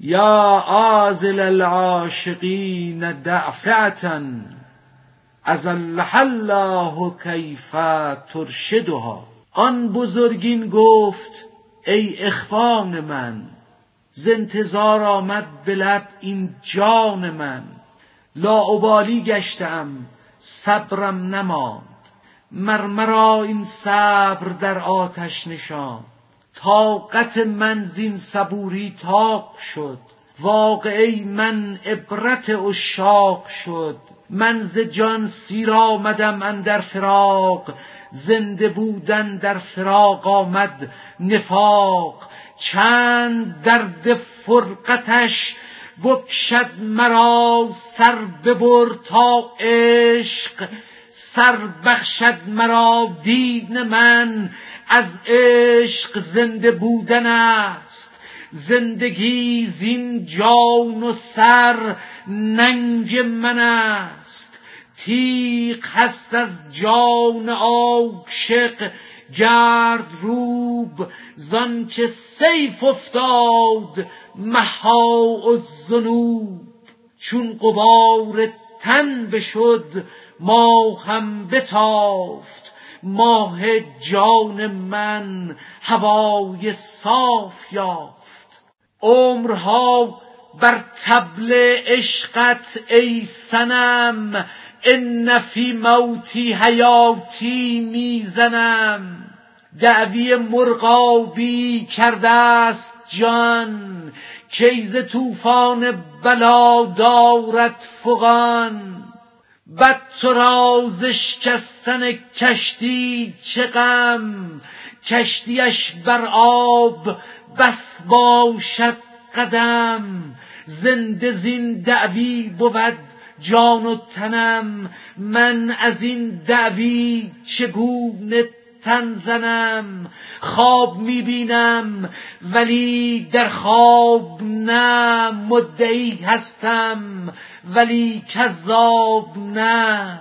یا آزل العاشقین دعفعتا ازلها الله کیف ترشدها. آن بزرگین گفت ای اخوان من ز انتظار آمد به این جان من. لاابالی گشتم صبرم نماند. مرمرا این صبر در آتش نشاند. طاقت من زین صبوری تاق شد. واقعه من عبرت عشاق شد. من ز جان سیر آمدم اندر فراق. زنده بودن در فراق آمد نفاق. چند درد فرقتش بکشد مرا سر ببر تا عشق. سر بخشد مرا دین من. از عشق زنده بودن است. زندگی زین جان و سر ننگ من است. تیغ هست از جان عاشق گرد روب زانکه سیف افتاد مها الذنوب چون غبار تن بشد ماهم بتافت. ماه جان من هوای صاف یافت. عمرها بر طبل عشقت ای صنم ان فی موتی حیاتی می زنم. دعوی مرغابی کرده است جان کی ز طوفان بلا دارد فغان. بد را ز کشتی چه غم؟ کشتیش بر آب بس باشد قدم. زنده زین دعوی بود جان و تنم. من از این دعوی چگونه تن زنم خواب می بینم ولی در خواب نه مدعی هستم ولی کذاب نه.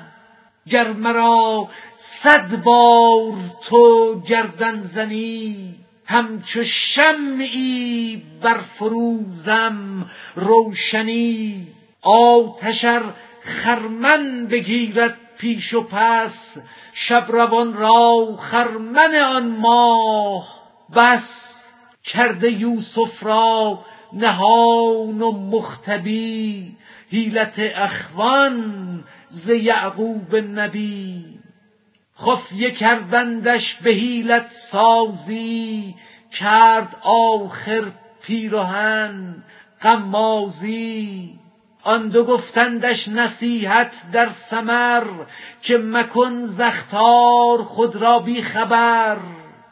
گر مرا صد بار تو گردن زنی همچو شمعی برفروزم روشنی. آتش ار خرمن بگیرد پیش و پس شب روان را خرمن آن ماه. بس کرده یوسف را نهان و مختبی حیلت اخوان ز یعقوب نبی. خفیه کردندش به حیلت سازی کرد آخر پیرهن غمازی. آن دو گفتندش نصیحت در ثمر که مکن ز اخطار خود را بی خبر.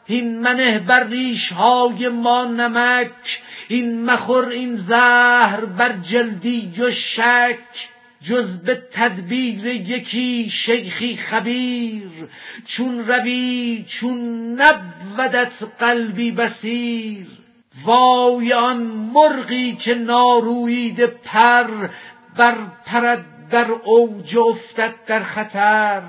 هین منه بر ریش های ما نمک هین مخور این زهر بر جلدی و شک. جز به تدبیر یکی شیخی خبیر. چون روی چون نبودت قلبی بصیر. وای آن مرغی که ناروییده پر برپرد در اوج افتد در خطر.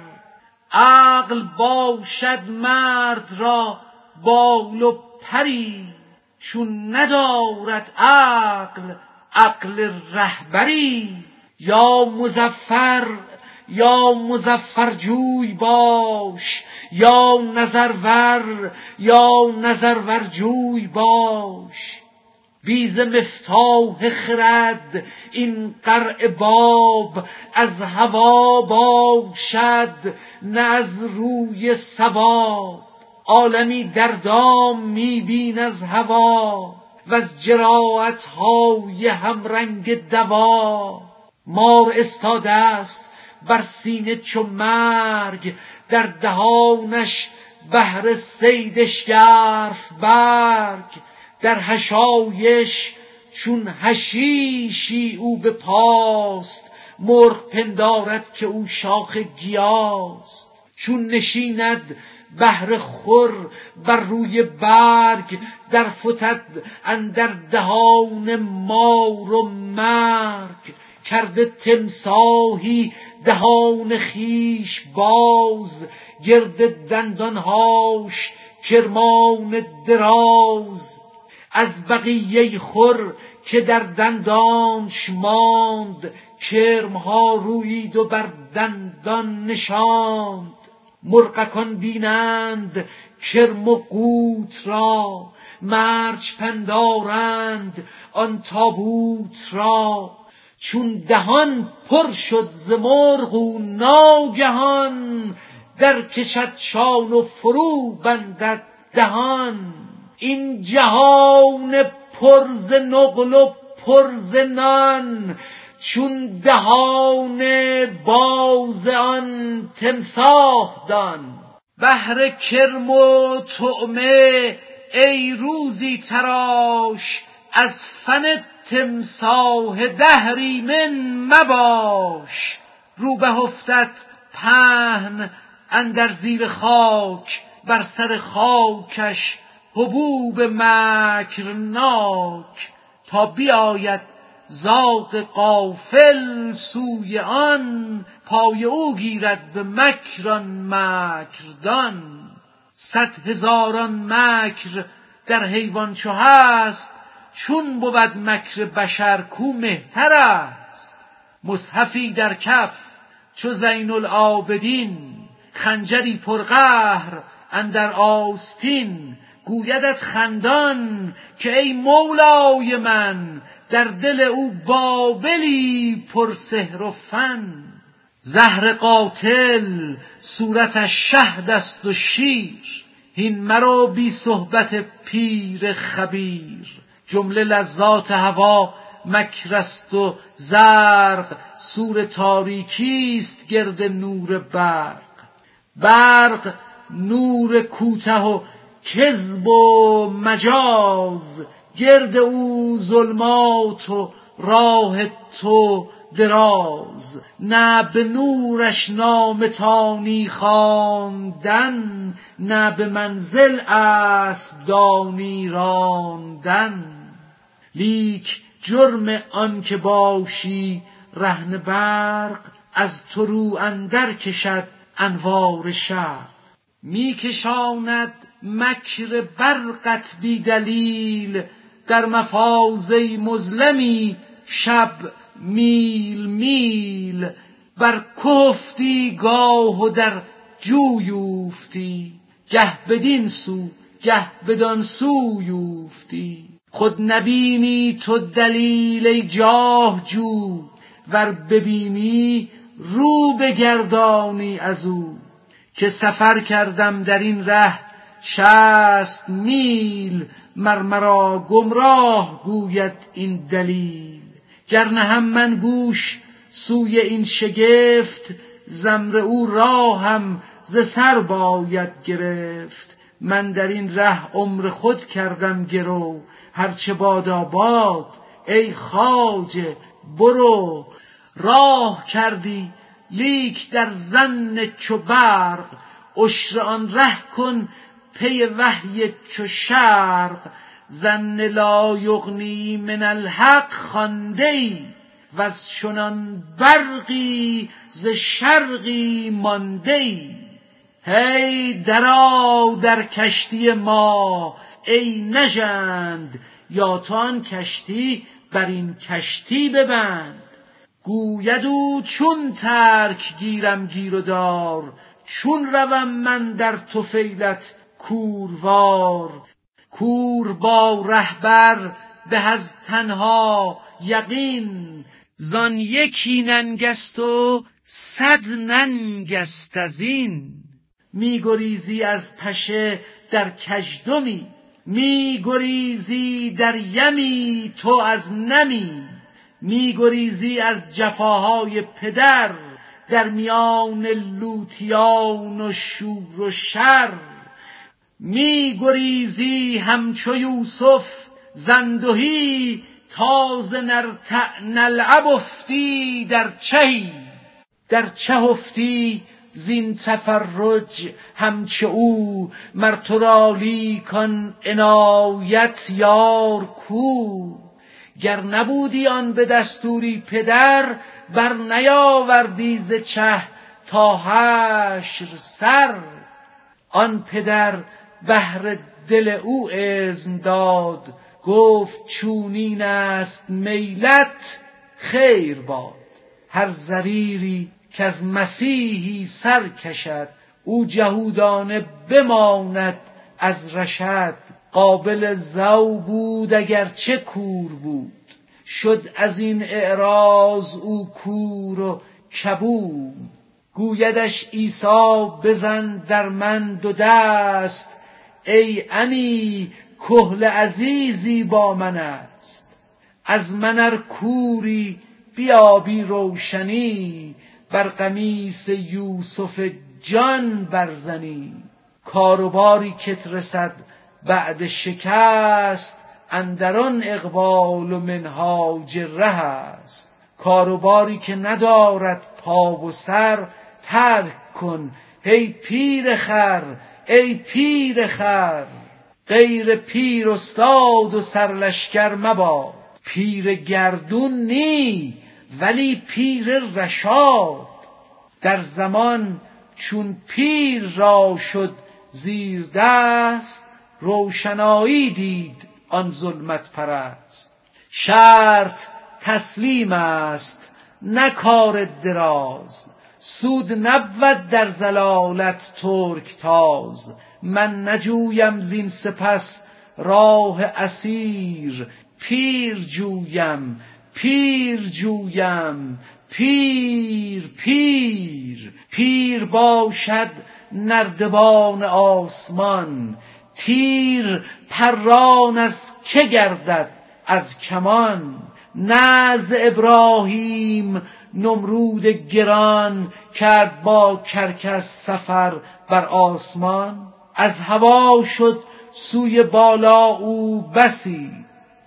عقل باشد مرد را بال و پری چون ندارد عقل عقل رهبری. یا مظفر یا مظفرجوی باش یا نظرور یا نظرورجوی باش. بی ز مفتاح خرد این قرع باب از هوا باشد نه از روی صواب. عالمی در دام می بین از هوا وز جراحت های همرنگ دوا. مار استاده است بر سینه چو مرگ در دهانش بهر صید شگرف برگ در حشایش چون حشیشی او به پاست مرغ پندارد که او شاخ گیاست. چون نشیند بهر خور بر روی برگ در فتد اندر دهان مار و مرگ. کرده تمساحی دهان خویش باز گرد دندانهاش کرمان دراز. از بقیه خور که در دندانش ماند کرمها رویید و بر دندان نشاند. مرغکان بینند کرم و قوت را مرج پندارند آن تابوت را. چون دهان پر شد ز مرغ و ناگهان در کشد شان و فرو بندد دهان. این جهان پر ز نقل و پر ز نان چون دهان باز آن تمساح دان. بهر کرم و طعمه ای روزی تراش از فن تمساح دهری من مباش. روبه افتد پهن اندر زیر خاک بر سر خاکش حبوب مکرناک. تا بیاید زاغ قافل سوی آن پای او گیرد به مکران مکردان. صد هزاران مکر در حیوان چو هست چون بود مکر بشر کو مهتر است. مصحفی در کف چو زین العابدین خنجری پرقهر اندر آستین. گویدت خندان که ای مولای من در دل او بابلی پر سحر و فن. زهر قاتل صورتش شهد است و شیر هین مرو بی صحبت پیر خبیر. جمله لذات هوا مکر است و زرق سور تاریکیست گرد نور برق. برق نور کوته و کذب و مجاز گرد او ظلمات و راه تو دراز. نه به نورش نام تانی خواندن نه به منزل است دانی راندن. لیک جرم آن که باشی رهن برق از تو رو اندر کشد انوار شرق می کشاند مکر برقت بی دلیل در مفازه مظلمی شب میل میل بر کفتی گاه و در جوی گه بدین سو گه بدان سو یوفتی خود نبینی تو دلیل جاه جو ور ببینی رو بگردانی از او. که سفر کردم در این ره شست میل مر مرا گمراه گوید این دلیل. گر هم من گوش سوی این شگفت زمر او راهم ز سر باید گرفت. من در این ره عمر خود کردم گرو هرچه باد ای خواجه برو. راه کردی لیک در زن چو برق. عشر آن ره کن پی وحی چو شرق. زن لا یغنی من الحق خوانده ای وز چنان برقی ز شرقی مانده ای هی درآ در کشتی ما ای نژند یا تو آن کشتی بر این کشتی ببند. گوید او چون ترک گیرم گیر و دار چون روم من در طفیلت کوروار. کور با رهبر به از تنها یقین زان یکی ننگست و صد ننگست از این. می گریزی از پشه در کژدمی می گریزی در یمی تو از نمی. می گریزی از جفاهای پدر در میان لوتیان و شور و شر. می گریزی همچو یوسف زندهی تاز نرتع نلعب افتی در چهی. در چه افتی؟ زین تفرج همچو او مر تو را لیکان عنایت یار کو. گر نبودی آن به دستوری پدر بر نیاوردی ز چه تا حشر سر. آن پدر بهر دل او اذن داد گفت چونین است میلت خیر باد. هر زریری که از مسیحی سر کشد او جهودانه بماند از رشد. قابل زو بود اگر چه کور بود. شد از این اعراض او کور و کبود. گویدش عیسی بزن در من دو دست ای امی کهل عزیزی با من است. از من ار کوری بیابی روشنی بر قمیص یوسف جان برزنی کاروباری کت رسد بعد شکست اندران اقبال و منهاج ره است. کاروباری که ندارد پا و سر ترک کن ای پیر خر ای پیر خر. غیر پیر استاد و سرلشکر مباد پیر گردون نی ولی پیر رشاد در زمان چون پیر را شد زیر دست روشنایی دید آن ظلمت پرست. شرط تسلیم است نه کار دراز. سود نبود در زلالت ترک تاز. من نجویم زین سپس راه اسیر. پیر جویم پیر جویم پیر پیر پیر باشد نردبان آسمان. تیر پران از که گردد از کمان. نزد ابراهیم نمرود گران کرد با کرکس سفر بر آسمان. از هوا شد سوی بالا او بسی.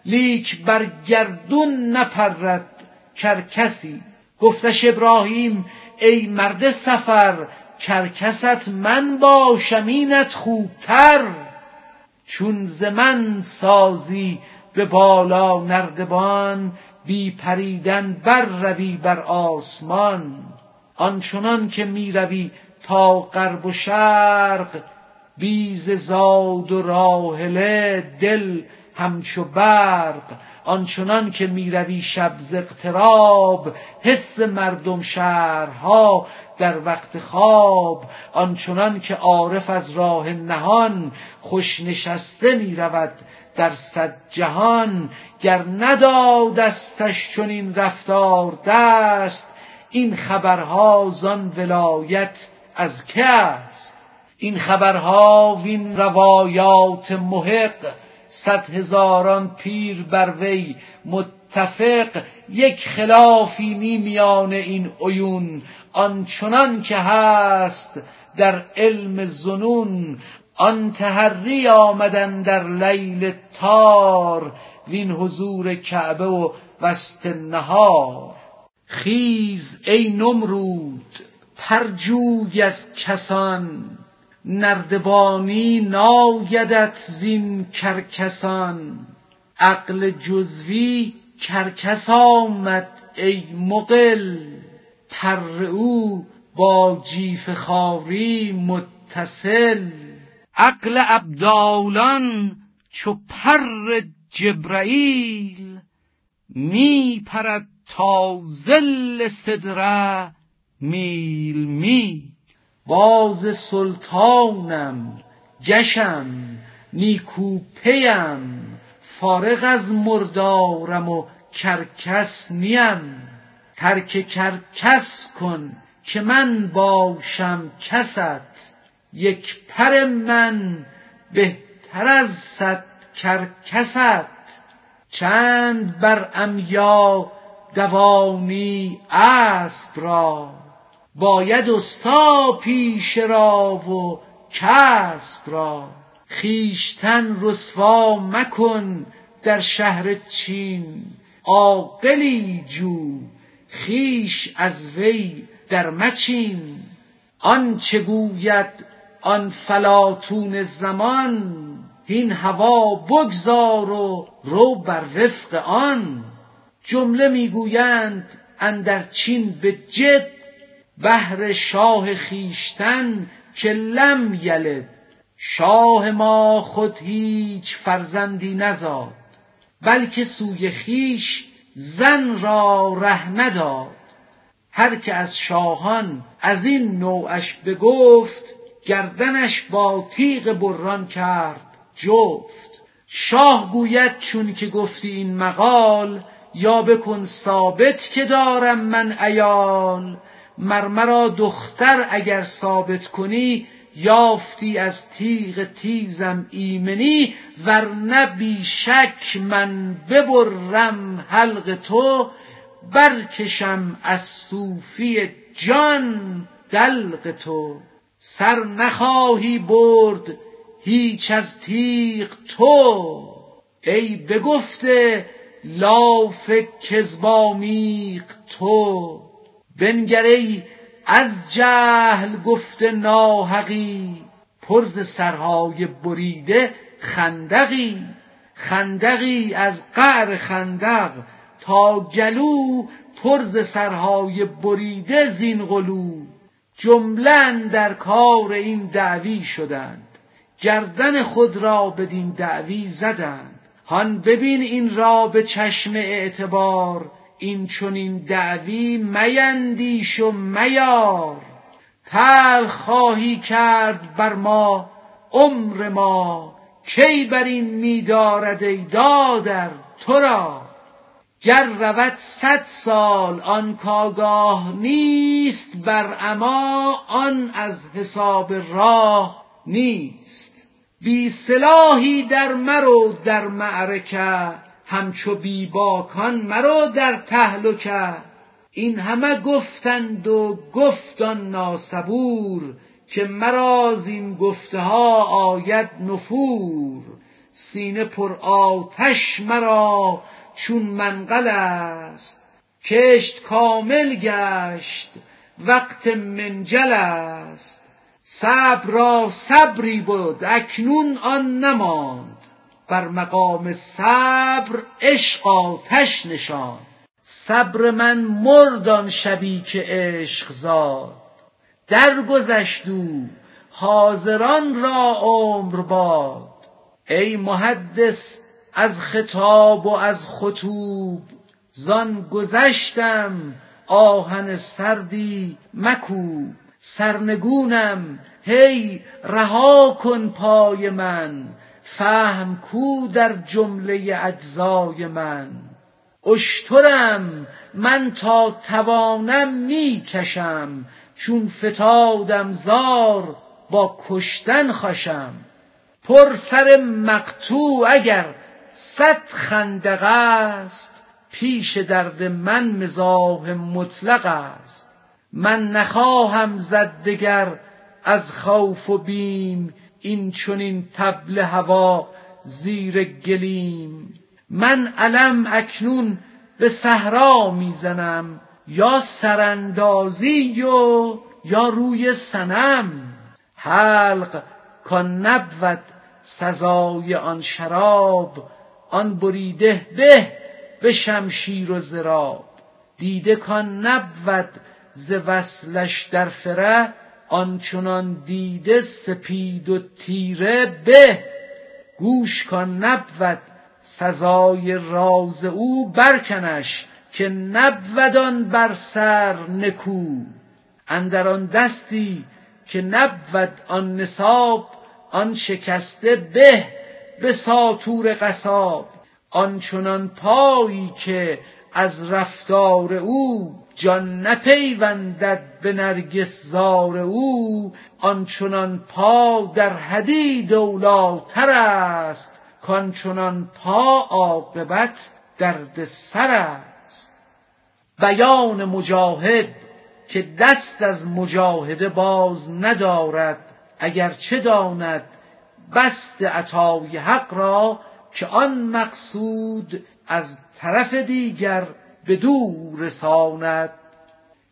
لیک بر گردون نپرد کرکسی گفتش ابراهیم ای مرد سفر کرکست من باشم اینت خوبتر. چون ز من سازی به بالا نردبان بی پریدن بر روی بر آسمان. آنچنان که می روی تا غرب و شرق بیز زاد و راهله دل همچو برق آنچنان که می‌روی شب ز اقتراب حس مردم شهرها در وقت خواب آنچنان که عارف از راه نهان خوش نشسته می رود در صد جهان گر ندادستش چنین رفتار دست این خبرها زان ولایت از که است؟ این خبرها وین روایات محق صد هزاران پیر بر وی متفق یک خلافی نی میان این عیون. آنچنان که هست در علم زنون آن تحری آمدن در لیل تار وین حضور کعبه و وسط نهار. خیز ای نمرود پرجوی از کسان. نردبانی نایدت زین کرکسان. عقل جزوی کرکس آمد ای مقل پر او با جیف خاری متصل. عقل ابدالان چو پر جبرئیل. می پرد تا ظل سدره میل میل. باز سلطانم گشم نیکو پیم فارغ از مردارم و کرکس نیم. ترک کرکس کن که من باشم کست. یک پر من بهتر از صد کرکست. چند بر عمیا دوانی اسب را. باید استا پیشه را و کسب را. خویشتن رسوا مکن در شهر چین. عاقلی جو خویش از وی در مچین. آنچه گوید آن فلاطون زمان هین هوا بگذار و رو بر وفق آن. جمله می‌گویند اندر چین به جد بهر شاه خویشتن که لم یلد. شاه ما خود هیچ فرزندی نزاد بلکه سوی خیش زن را ره نداد. هر که از شاهان از این نوعش بگفت گردنش با تیغ بران کرد جفت. شاه گوید چون که گفتی این مقال یا بکن ثابت که دارم من عیال. مرمرا دختر اگر ثابت کنی یافتی از تیغ تیزم ایمنی ورنه بی شک من ببرم حلق تو برکشم از صوفی جان دلق تو. سر نخواهی برد هیچ از تیغ تو. ای بگفته لاف کذبامیق تو. بنگر ای از جهل گفته ناحقی پر ز سرهای بریده خندقی. خندقی از قعر خندق تا گلو پر ز سرهای بریده زین قلو جمله در کار این دعوی شدند گردن خود را بدین دعوی زدند. هان ببین این را به چشم اعتبار این چنین دعوی میندیش و میار. تلخ خواهی کرد بر ما عمر ما. کی بر این می دارد ای دادر تو را؟ گر رود صد سال آن کآگاه نیست بر عمی آن از حساب راه نیست. بی سلاحی در مرو در معرکه همچو بی باکان مرو در تهلکه این همه گفتند و گفت آن ناصبور که مرا زین گفته ها آید نفور. سینه پر آتش مرا چون منقل است. کشت کامل گشت وقت منجل است. صبر را صبری بد اکنون آن نماند. بر مقام صبر عشق آتش نشاند. صبر من مرد آن شبی که عشق زاد. درگذشت او حاضران را عمر باد. ای محدث از خطاب و از خطوب زان گذشتم آهن سردی مکوب. سرنگونم هی رها کن پای من فهم کو در جمله اجزای من. اشترم من تا توانم می کشم چون فتادم زار با کشتن خوشم پر سر مقطوع اگر صد خندق است پیش درد من مزاح مطلق است. من نخواهم زد دگر از خوف و بیم این چنین طبل هوا زیر گلیم. من علم اکنون به صحرا می زنم یا سراندازی و یا روی صنم. حلق کان نبود سزای آن شراب آن بریده به به شمشیر و ضراب دیده کان نبود ز وصلش در فره آنچنان دیده سپید و تیره به گوش کان نبود سزای راز او برکنش که نبود آن بر سر نکو. اندر آن دستی که نبود آن نصاب آن شکسته به به ساطور قصاب. آنچنان پایی که از رفتار او جان نپیوندد به نرگس زار او آنچنان پا در حدید اولیتر است کآنچنان پا عاقبت درد سر است. بیان مجاهد که دست از مجاهده باز ندارد اگر چه داند بسط عطای حق را که آن مقصود از طرف دیگر بدو رساند.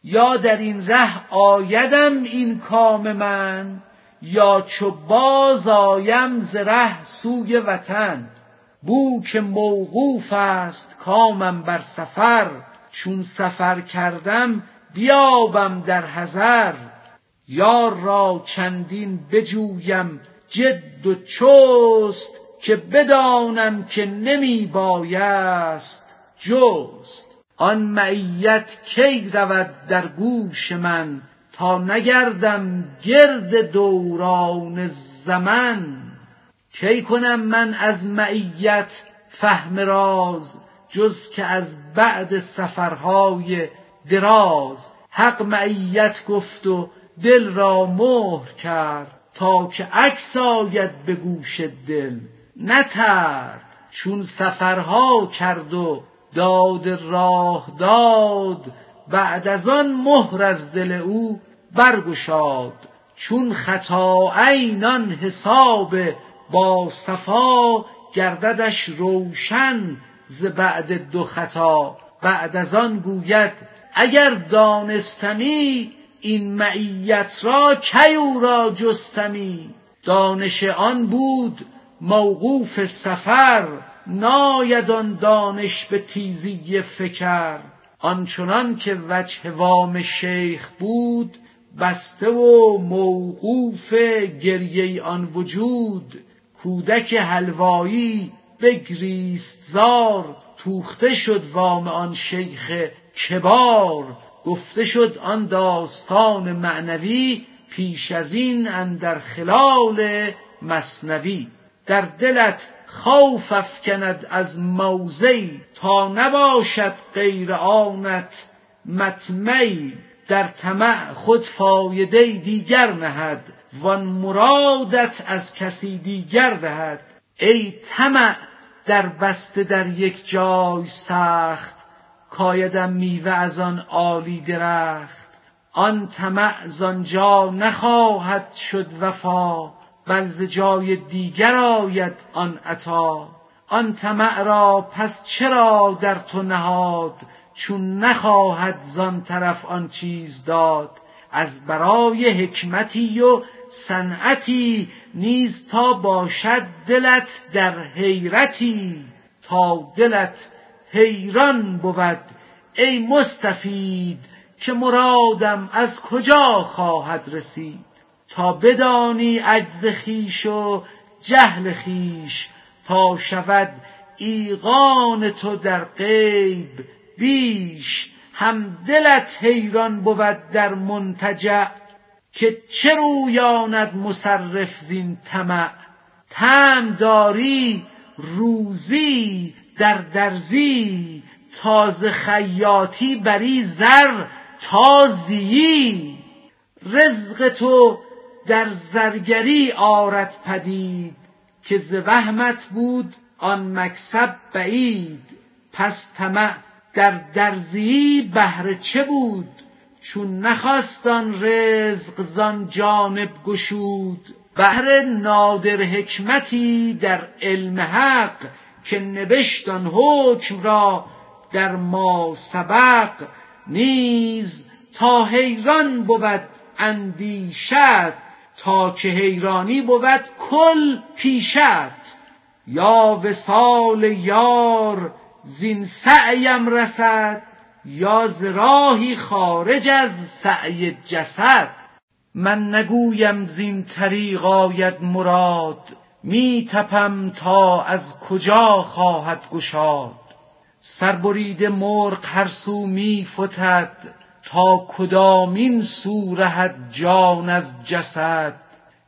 یا در این ره آیدم این کام من یا چو باز آیم ز ره سوی وطن. بو که موقوف است کامم بر سفر چون سفر کردم بیابم در حضر یار را چندین بجویم جد و چست که بدانم که نمی بایست جست. آن معیت کی رود در گوش من تا نگردم گرد دوران زمن؟ کی کنم من از معیت فهم راز جز که از بعد سفرهای دراز؟ حق معیت گفت و دل را مهر کرد تا که عکس آید به گوش دل. نترد چون سفرها کرد و داد راه داد بعد از آن مهر از دل او برگشاد. چون خطا عینان حساب با صفا گرددش روشن ز بعد دو خطا. بعد از آن گوید اگر دانستمی این معیت را کی او را جستمی؟ دانش آن بود موقوف سفر ناید آن دانش به تیزی فکر. آنچنان که وجه وام شیخ بود بسته و موقوف گریه آن وجود. کودک حلوایی بگریست زار توخته شد وام آن شیخ کبار. گفته شد آن داستان معنوی پیش از این اندر خلال مصنوی. در دلت خوف افکند از موضعی تا نباشد غیر آنت مطمعی در طمع خود فایده دیگر نهد وان مرادت از کسی دیگر دهد. ای طمع در بسته در یک جای سخت کایدم میوه از آن عالی درخت. آن طمع زآنجا نخواهد شد وفا. بل ز جای دیگر آید آن عطا. آن طمع را پس چرا در تو نهاد؟ چون نخواهد زان طرف آن چیز داد. از برای حکمتی و صنعتی نیز تا باشد دلت در حیرتی. تا دلت حیران بود ای مستفید که مرادم از کجا خواهد رسید؟ تا بدانی عجز خویش و جهل خویش تا شود ایقان تو در غیب بیش. هم دلت حیران بود در منتجع که چه رویاند مصرف زین طمع. طمع داری روزی در درزی تازه خیاطی بری زر تا زیی. رزق تو در زرگری آرد پدید که ز وهمت بود آن مکسب بعید. پس طمع در درزیی بهر چه بود؟ چون نخواست آن رزق زان جانب گشود. بهر نادر حکمتی در علم حق که نبشت آن حکم را در ما سبق. نیز تا حیران بود اندیشت تا که حیرانی بود کل پیشت. یا وصال یار زین سعیم رسد یا ز راهی خارج از سعی جسد. من نگویم زین طریق آید مراد می تپم تا از کجا خواهد گشاد. سربریده مرغ هر سو می فتد تا کدامین سو رهد جان از جسد؟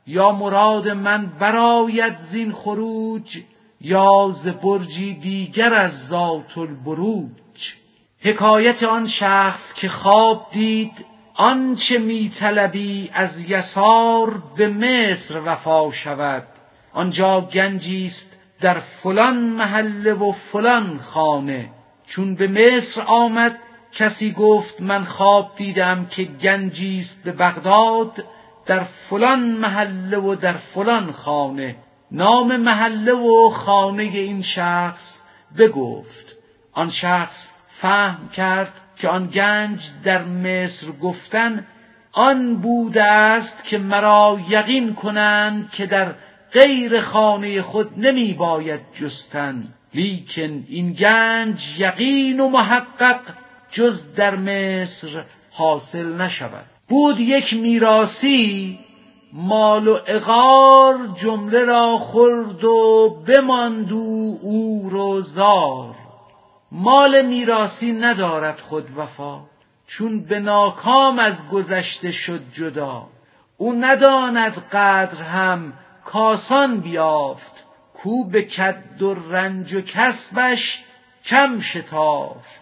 یا مراد من برآید زین خروج یا ز برجی دیگر از ذات البروج؟ حکایت آن شخص که خواب دید آنچه می طلبی از یسار به مصر وفا شود. آنجا گنجی است در فلان محله و فلان خانه. چون به مصر آمد کسی گفت من خواب دیدم که گنجی است به بغداد در فلان محله و در فلان خانه. نام محله و خانه این شخص بگفت. آن شخص فهم کرد که آن گنج در مصر گفتن آن بوده است که مرا یقین کنند که در غیر خانه خود نمی باید جستن. لیکن این گنج یقین و محقق جز در مصر حاصل نشود. بود یک میراسی مال و اغار جمله را خورد و بماند او و زار مال میراسی ندارد خود وفا چون به ناکام از گذشته شد جدا. او نداند قدر هم کاسان بیافت کو به کد و رنج و کسبش کم شتافت.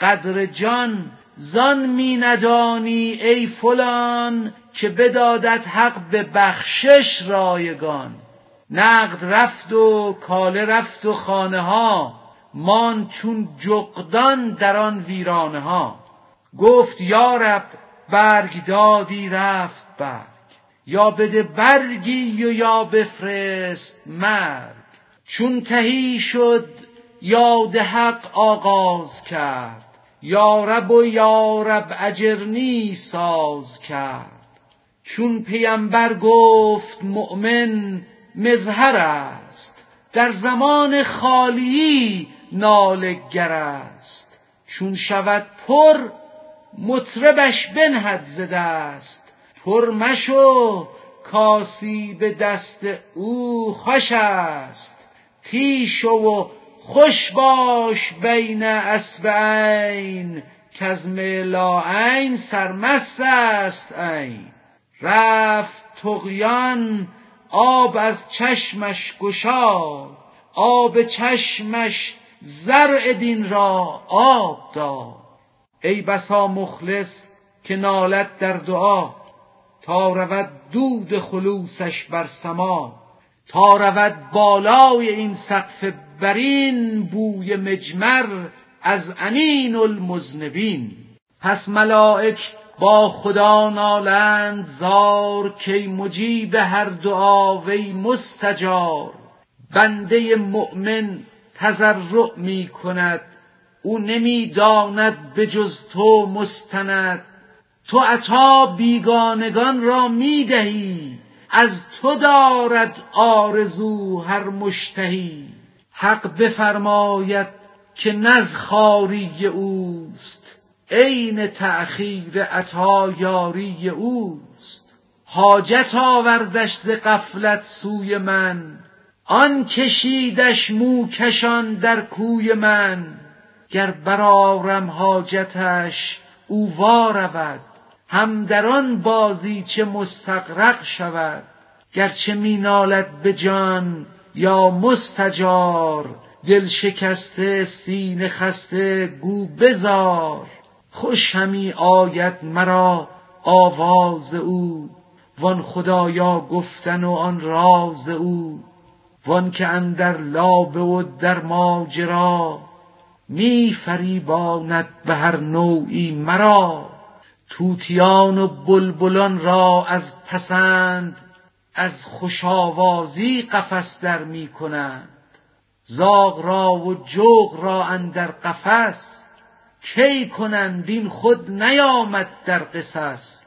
قدر جان زان می ندانی ای فلان که بدادت حق به بخشش رایگان. نقد رفت و کاله رفت و خانه ها مان چون جغدان در آن ویرانه ها. گفت یارب برگ دادی رفت برگ یا بده برگی و یا بفرست مرگ. چون تهی شد یاد حق آغاز کرد. یارب و یارب اجرنی ساز کرد. چون پیمبر گفت مؤمن مظهر است در زمان خالی نالگر است. چون شود پر مطربش بنهد ز دست. پر مشو کاسی به دست او خوش است. تیشو و خوش باش بین اسبعین کز عین سرمست است عین. رفت طغیان آب از چشمش گشاد. آب چشمش زرع دین را آب داد. ای بسا مخلص که نالد در دعا تا رود دود خلوصش بر سما. تا رود بالای این سقف برین بوی مجمر از انین المذنبین. پس ملائک با خدا نالند زار کی مجیب هر دعا وی مستجار. بنده مؤمن تضرع می کند او نمی داند به جز تو مستند. تو عطا بیگانگان را می دهی از تو دارد آرزو هر مشتهی. حق بفرماید که نز خاری اوست. عین تأخیر عطا یاری اوست. حاجت آوردش ز غفلت سوی من. آن کشیدش موکشان در کوی من. گر برآرم حاجتش او وارود هم در آن بازیچه مستغرق شود. گرچه می نالد به جان یا مستجار دل شکسته سینه خسته گو بزار. خوش همی آید مرا آواز او وان خدایا گفتن و آن راز او. وان که اندر لابه و در ماجرا می فریباند به هر نوعی مرا. طوطیان و بلبلان را از پسند از خوش آوازی قفس در می کنند زاغ را و جغ را اندر قفس. کی کنند این خود نیامد در قصص.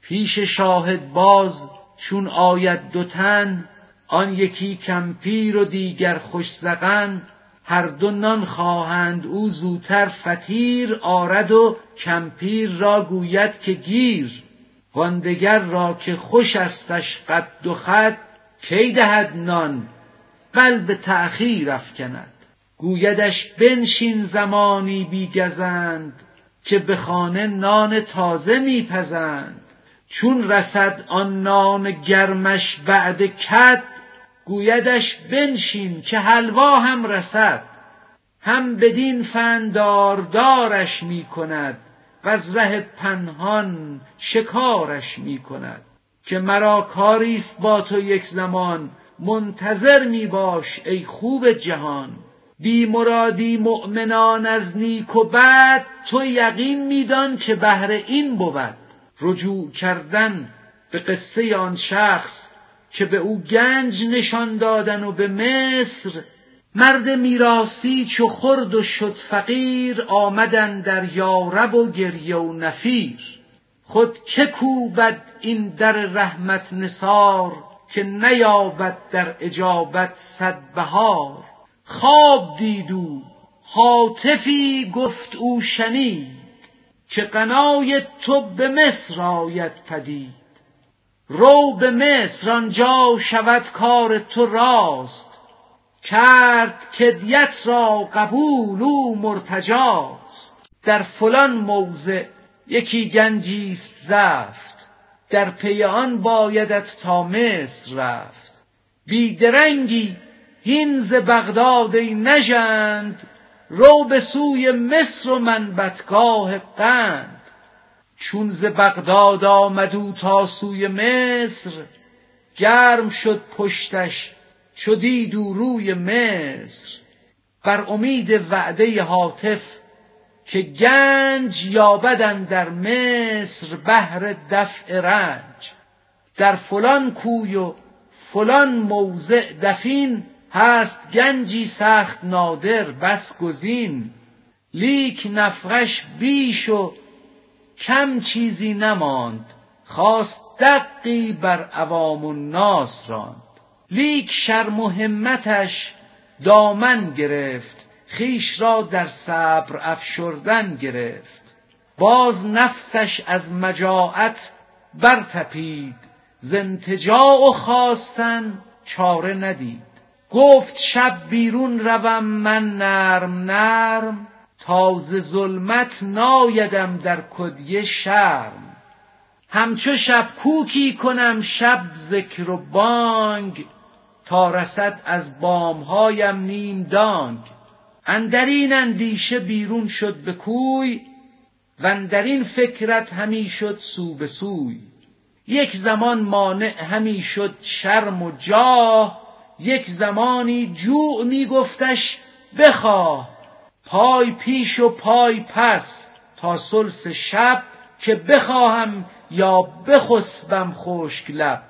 پیش شاهد باز چون آید دو تن آن یکی کمپیر و دیگر خوش زغن. هر دو نان خواهند او زوتر فطیر آرد و کمپیر را گوید که گیر. وان دگر را که خوش استش قد و خد کی دهد نان؟ بل به تأخیر افکند. گویدش بنشین زمانی بی گزند که به خانه نان تازه می پزند. چون رسد آن نان گرمش بعد کد گویدش بنشین که حلوا هم رسد. هم بدین فنداردارش می کند. وز ره پنهان شکارش می کند که مرا کاریست با تو یک زمان منتظر می باش ای خوب جهان. بی مرادی مؤمنان از نیک و بد تو یقین می دان که بهر این بود. رجوع کردن به قصه آن شخص که به او گنج نشان دادن و به مصر مرد میراسی چو خرد و شد فقیر آمدن در یارب و گریه و نفیر. خود که کوبد این در رحمت نثار که نیابد در اجابت صد بهار. خواب دید او هاتفی گفت او شنید که غنای تو به مصر آید پدید. رو به مصر آنجا شود کار تو راست. کرد کدیت را قبول او مرتجاست. در فلان موضع یکی گنجیست زفت در پی آن بایدت تا مصر رفت. بیدرنگی هین ز بغداد ای نژند رو به سوی مصر و منبتگاه قند. چون ز بغداد آمد او تا سوی مصر گرم شد پشتش چو دید او روی مصر بر امید وعده هاتف که گنج یابد در مصر بهر دفع رنج. در فلان کوی و فلان موضع دفین هست گنجی سخت نادر بس گزین. لیک نفقه‌ش بیش و کم چیزی نماند خواست دقی بر عوام الناس راند. لیک شرم و همتش دامن گرفت خویش را در صبر افشردن گرفت. باز نفسش از مجاعت برتپید ز انتجاع و خواستن چاره ندید. گفت شب بیرون روم من نرم نرم تا ز ظلمت نایدم در کدیه شرم. همچو شب کوکی کنم شب ذکر و بانگ تا رسد از بامهایم نیم دانگ. اندرین اندیشه بیرون شد به کوی واندرین فکرت همی شد سو به سوی. یک زمان مانع همی شد شرم و جاه یک زمانی جوع می گفتش بخواه. پای پیش و پای پس تا سلس شب که بخواهم یا بخسبم خشک لب.